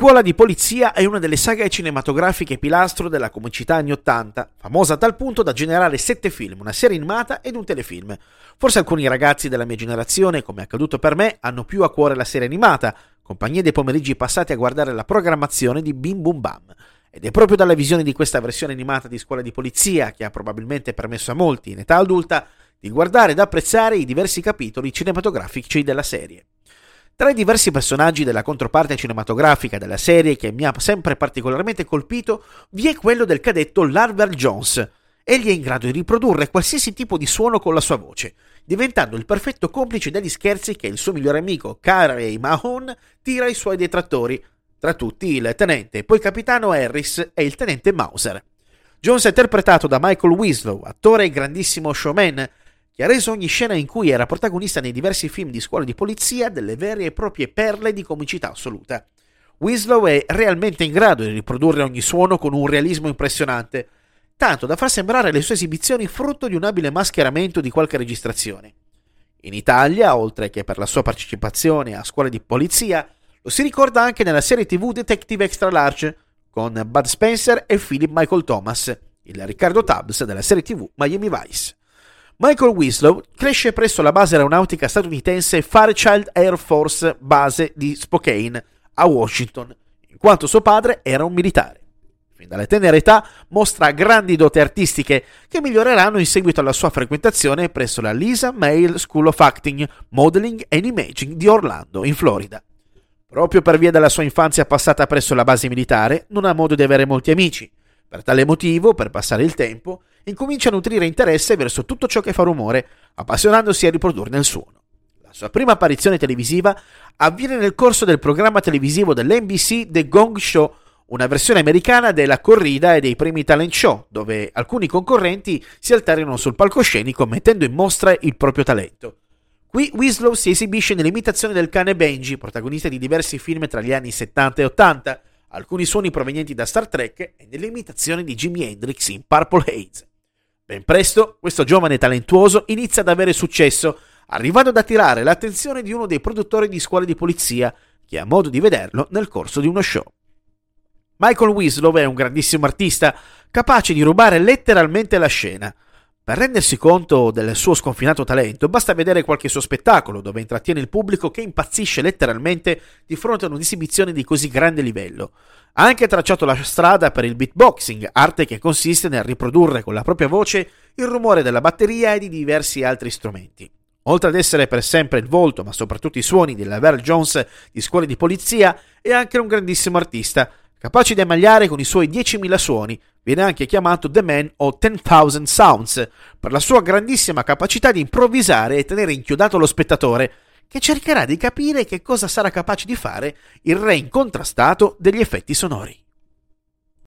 Scuola di polizia è una delle saghe cinematografiche pilastro della comicità anni 80, famosa a tal punto da generare sette film, una serie animata ed un telefilm. Forse alcuni ragazzi della mia generazione, come è accaduto per me, hanno più a cuore la serie animata, compagnie dei pomeriggi passati a guardare la programmazione di Bim Bum Bam. Ed è proprio dalla visione di questa versione animata di Scuola di Polizia che ha probabilmente permesso a molti, in età adulta, di guardare ed apprezzare i diversi capitoli cinematografici della serie. Tra i diversi personaggi della controparte cinematografica della serie che mi ha sempre particolarmente colpito vi è quello del cadetto Larver Jones. Egli è in grado di riprodurre qualsiasi tipo di suono con la sua voce, diventando il perfetto complice degli scherzi che il suo migliore amico Carey Mahon tira ai suoi detrattori, tra tutti il tenente, poi capitano Harris e il tenente Mauser. Jones è interpretato da Michael Winslow, attore e grandissimo showman, che ha reso ogni scena in cui era protagonista nei diversi film di scuola di polizia delle vere e proprie perle di comicità assoluta. Winslow è realmente in grado di riprodurre ogni suono con un realismo impressionante, tanto da far sembrare le sue esibizioni frutto di un abile mascheramento di qualche registrazione. In Italia, oltre che per la sua partecipazione a scuole di polizia, lo si ricorda anche nella serie TV Detective Extra Large, con Bud Spencer e Philip Michael Thomas, il Riccardo Tubbs della serie TV Miami Vice. Michael Winslow cresce presso la base aeronautica statunitense Fairchild Air Force Base di Spokane, a Washington, in quanto suo padre era un militare. Fin dalle tenera età mostra grandi doti artistiche che miglioreranno in seguito alla sua frequentazione presso la Lisa Mail School of Acting, Modeling and Imaging di Orlando, in Florida. Proprio per via della sua infanzia passata presso la base militare, non ha modo di avere molti amici. Per tale motivo, per passare il tempo, incomincia a nutrire interesse verso tutto ciò che fa rumore, appassionandosi a riprodurne il suono. La sua prima apparizione televisiva avviene nel corso del programma televisivo dell'NBC The Gong Show, una versione americana della corrida e dei primi talent show, dove alcuni concorrenti si alternano sul palcoscenico mettendo in mostra il proprio talento. Qui Winslow si esibisce nell'imitazione del cane Benji, protagonista di diversi film tra gli anni 70 e 80, alcuni suoni provenienti da Star Trek e nell'imitazione di Jimi Hendrix in Purple Haze. Ben presto, questo giovane talentuoso inizia ad avere successo, arrivando ad attirare l'attenzione di uno dei produttori di scuole di polizia, che ha modo di vederlo nel corso di uno show. Michael Winslow è un grandissimo artista, capace di rubare letteralmente la scena. Per rendersi conto del suo sconfinato talento, basta vedere qualche suo spettacolo dove intrattiene il pubblico che impazzisce letteralmente di fronte a un'esibizione di così grande livello. Ha anche tracciato la strada per il beatboxing, arte che consiste nel riprodurre con la propria voce il rumore della batteria e di diversi altri strumenti. Oltre ad essere per sempre il volto, ma soprattutto i suoni di Laverne Jones di scuole di polizia, è anche un grandissimo artista, capace di ammagliare con i suoi 10.000 suoni, Viene anche chiamato The Man o 10,000 Sounds per la sua grandissima capacità di improvvisare e tenere inchiodato lo spettatore, che cercherà di capire che cosa sarà capace di fare il re incontrastato degli effetti sonori.